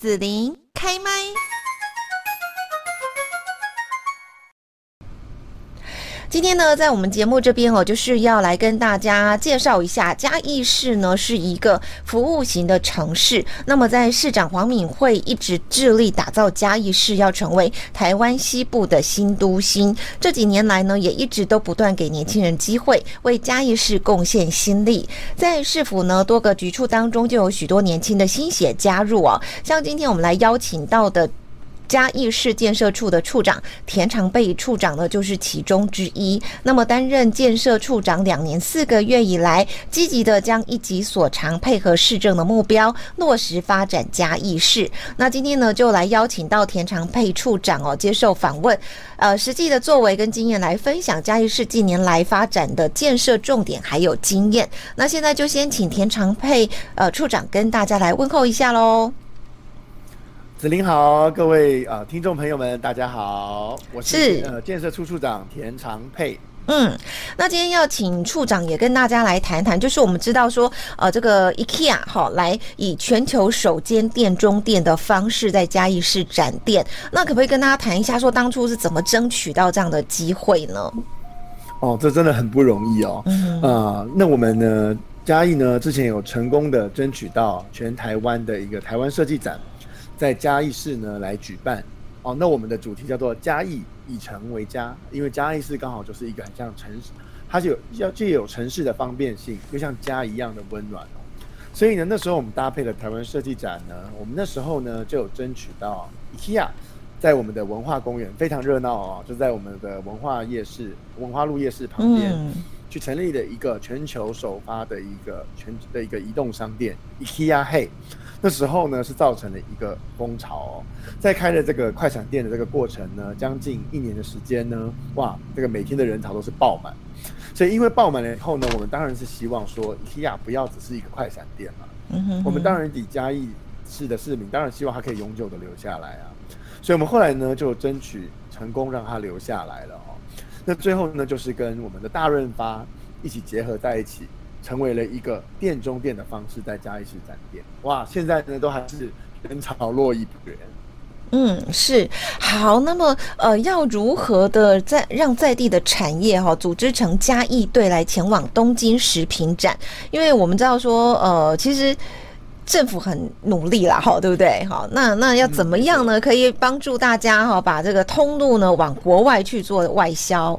子琳开麦。今天呢，在我们节目这边哦，就是要来跟大家介绍一下嘉义市呢是一个服务型的城市。那么，在市长黄敏惠一直致力打造嘉义市要成为台湾西部的新都心。这几年来呢，也一直都不断给年轻人机会，为嘉义市贡献心力。在市府呢多个局处当中，就有许多年轻的新血加入哦。像今天我们来邀请到的。嘉义市建设处的处长田长贝处长呢，就是其中之一。那么担任建设处长两年四个月以来，积极的将一己所长，配合市政的目标，落实发展嘉义市。那今天呢，就来邀请到田长贝处长哦，接受访问，呃，实际的作为跟经验来分享嘉义市近年来发展的建设重点还有经验。那现在就先请田长佩呃处长跟大家来问候一下喽。子琳好，各位啊、呃、听众朋友们，大家好，我是，是呃建设处处长田长佩。嗯，那今天要请处长也跟大家来谈谈，就是我们知道说，呃，这个 IKEA 好来以全球首间店中店的方式在嘉义市展店，那可不可以跟大家谈一下，说当初是怎么争取到这样的机会呢？哦，这真的很不容易哦。嗯啊、呃，那我们呢，嘉义呢之前有成功的争取到全台湾的一个台湾设计展。在嘉义市呢来举办哦，那我们的主题叫做嘉义以城为家，因为嘉义市刚好就是一个很像城市，它是有要既有城市的方便性，又像家一样的温暖哦。所以呢，那时候我们搭配了台湾设计展呢，我们那时候呢就有争取到 IKEA 在我们的文化公园非常热闹哦，就在我们的文化夜市文化路夜市旁边、嗯、去成立了一个全球首发的一个全的一个移动商店 IKEA Hey。那时候呢，是造成了一个风潮哦，在开了这个快闪店的这个过程呢，将近一年的时间呢，哇，这个每天的人潮都是爆满，所以因为爆满了以后呢，我们当然是希望说不要只是一个快闪店嘛，嗯哼，我们当然以嘉义市的市民当然希望它可以永久的留下来啊，所以我们后来呢就争取成功让它留下来了哦，那最后呢就是跟我们的大润发一起结合在一起。成为了一个店中店的方式，在嘉义市展店。哇，现在呢都还是人潮络绎不绝。嗯，是好。那么呃，要如何的在让在地的产业哈、哦、组织成嘉义队来前往东京食品展？因为我们知道说呃，其实政府很努力啦，哈，对不对？好，那那要怎么样呢？可以帮助大家哈，把这个通路呢往国外去做外销。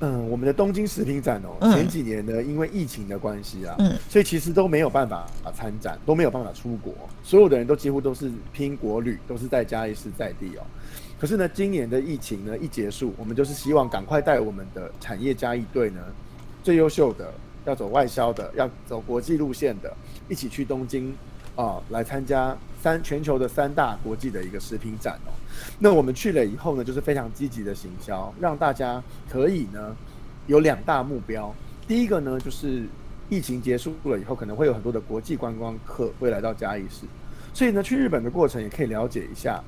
嗯，我们的东京食品展哦，前几年呢，因为疫情的关系啊，嗯，所以其实都没有办法啊参展，都没有办法出国，所有的人都几乎都是拼国旅，都是在嘉义市在地哦。可是呢，今年的疫情呢一结束，我们就是希望赶快带我们的产业嘉义队呢，最优秀的，要走外销的，要走国际路线的，一起去东京啊来参加三全球的三大国际的一个食品展哦。那我们去了以后呢，就是非常积极的行销，让大家可以呢有两大目标。第一个呢，就是疫情结束了以后，可能会有很多的国际观光客会来到嘉义市，所以呢，去日本的过程也可以了解一下，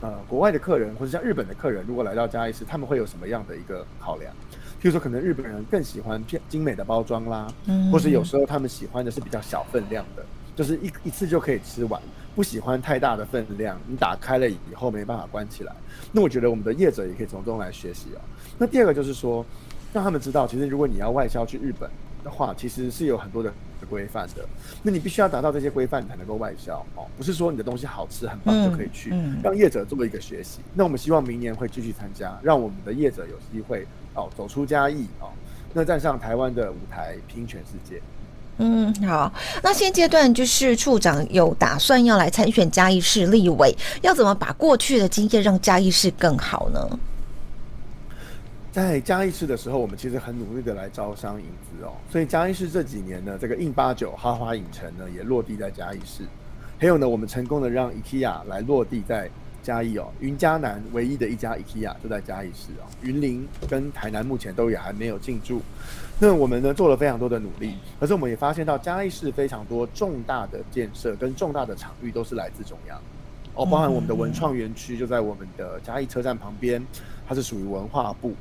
呃，国外的客人或者像日本的客人，如果来到嘉义市，他们会有什么样的一个考量？譬如说，可能日本人更喜欢偏精美的包装啦，嗯或是有时候他们喜欢的是比较小分量的。就是一一次就可以吃完，不喜欢太大的分量，你打开了以后没办法关起来。那我觉得我们的业者也可以从中来学习哦。那第二个就是说，让他们知道，其实如果你要外销去日本的话，其实是有很多的规范的。那你必须要达到这些规范才能够外销哦，不是说你的东西好吃很棒就可以去。让业者做一个学习。那我们希望明年会继续参加，让我们的业者有机会哦走出嘉义哦，那站上台湾的舞台拼全世界。嗯，好。那现阶段就是处长有打算要来参选嘉义市立委，要怎么把过去的经验让嘉义市更好呢？在嘉义市的时候，我们其实很努力的来招商引资哦。所以嘉义市这几年呢，这个 in89 哈华影城呢也落地在嘉义市，还有呢，我们成功的让 IKEA 来落地在嘉义哦。云嘉南唯一的一家 IKEA 就在嘉义市哦。云林跟台南目前都也还没有进驻。那我们呢做了非常多的努力，可是我们也发现到嘉义市非常多重大的建设跟重大的场域都是来自中央，哦，包含我们的文创园区就在我们的嘉义车站旁边，它是属于文化部。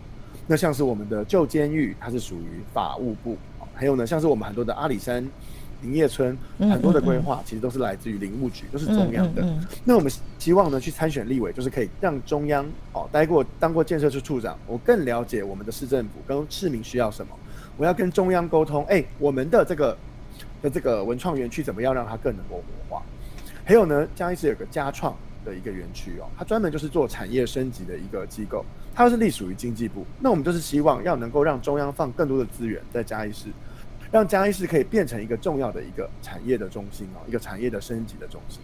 那像是我们的旧监狱，它是属于法务部。还有呢，像是我们很多的阿里山营业村很多的规划其实都是来自于林务局，都是中央的。那我们希望呢，去参选立委，就是可以让中央哦，待过当过建设处处长，我更了解我们的市政府跟市民需要什么，我要跟中央沟通，哎，我们的这个的这个文创园区怎么样让它更能够活化？还有呢，嘉义市有个嘉创的一个园区哦，它专门就是做产业升级的一个机构，它又是隶属于经济部。那我们就是希望要能够让中央放更多的资源在嘉义市。让嘉义市可以变成一个重要的一个产业的中心哦，一个产业的升级的中心。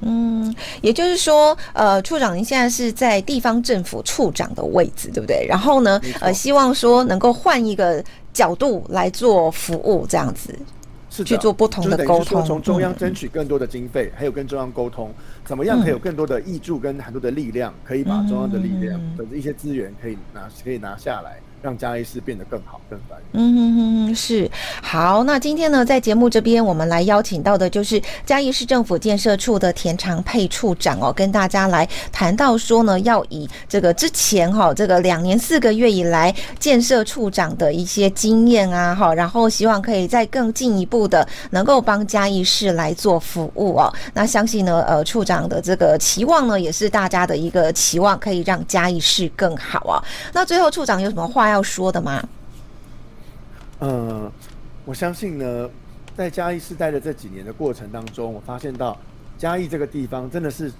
嗯，也就是说，呃，处长您现在是在地方政府处长的位置，对不对？然后呢，呃，希望说能够换一个角度来做服务，这样子，是去做不同的沟通，从中央争取更多的经费，嗯、还有跟中央沟通，怎么样可以有更多的益助跟很多的力量，可以把中央的力量的一些资源可以拿可以拿下来。让嘉义市变得更好、更繁荣。嗯哼哼，是好。那今天呢，在节目这边，我们来邀请到的就是嘉义市政府建设处的田长佩处长哦，跟大家来谈到说呢，要以这个之前哈，这个两年四个月以来建设处长的一些经验啊，哈，然后希望可以再更进一步的，能够帮嘉义市来做服务哦。那相信呢，呃，处长的这个期望呢，也是大家的一个期望，可以让嘉义市更好啊。那最后，处长有什么话？要说的吗？呃，我相信呢，在嘉义市待的这几年的过程当中，我发现到嘉义这个地方真的是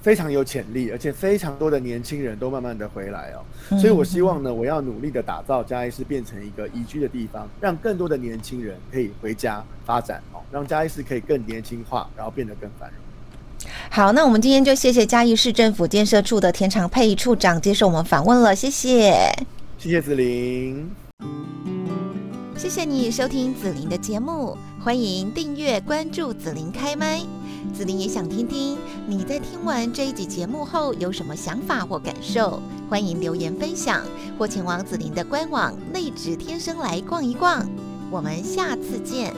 非常有潜力，而且非常多的年轻人都慢慢的回来哦。所以我希望呢，我要努力的打造嘉义市变成一个宜居的地方，让更多的年轻人可以回家发展哦，让嘉义市可以更年轻化，然后变得更繁荣。好，那我们今天就谢谢嘉义市政府建设处的田长佩处长接受我们访问了，谢谢。谢谢子琳，谢谢你收听紫琳的节目，欢迎订阅关注紫琳开麦。紫琳也想听听你在听完这一集节目后有什么想法或感受，欢迎留言分享或前往紫琳的官网内职天生来逛一逛。我们下次见。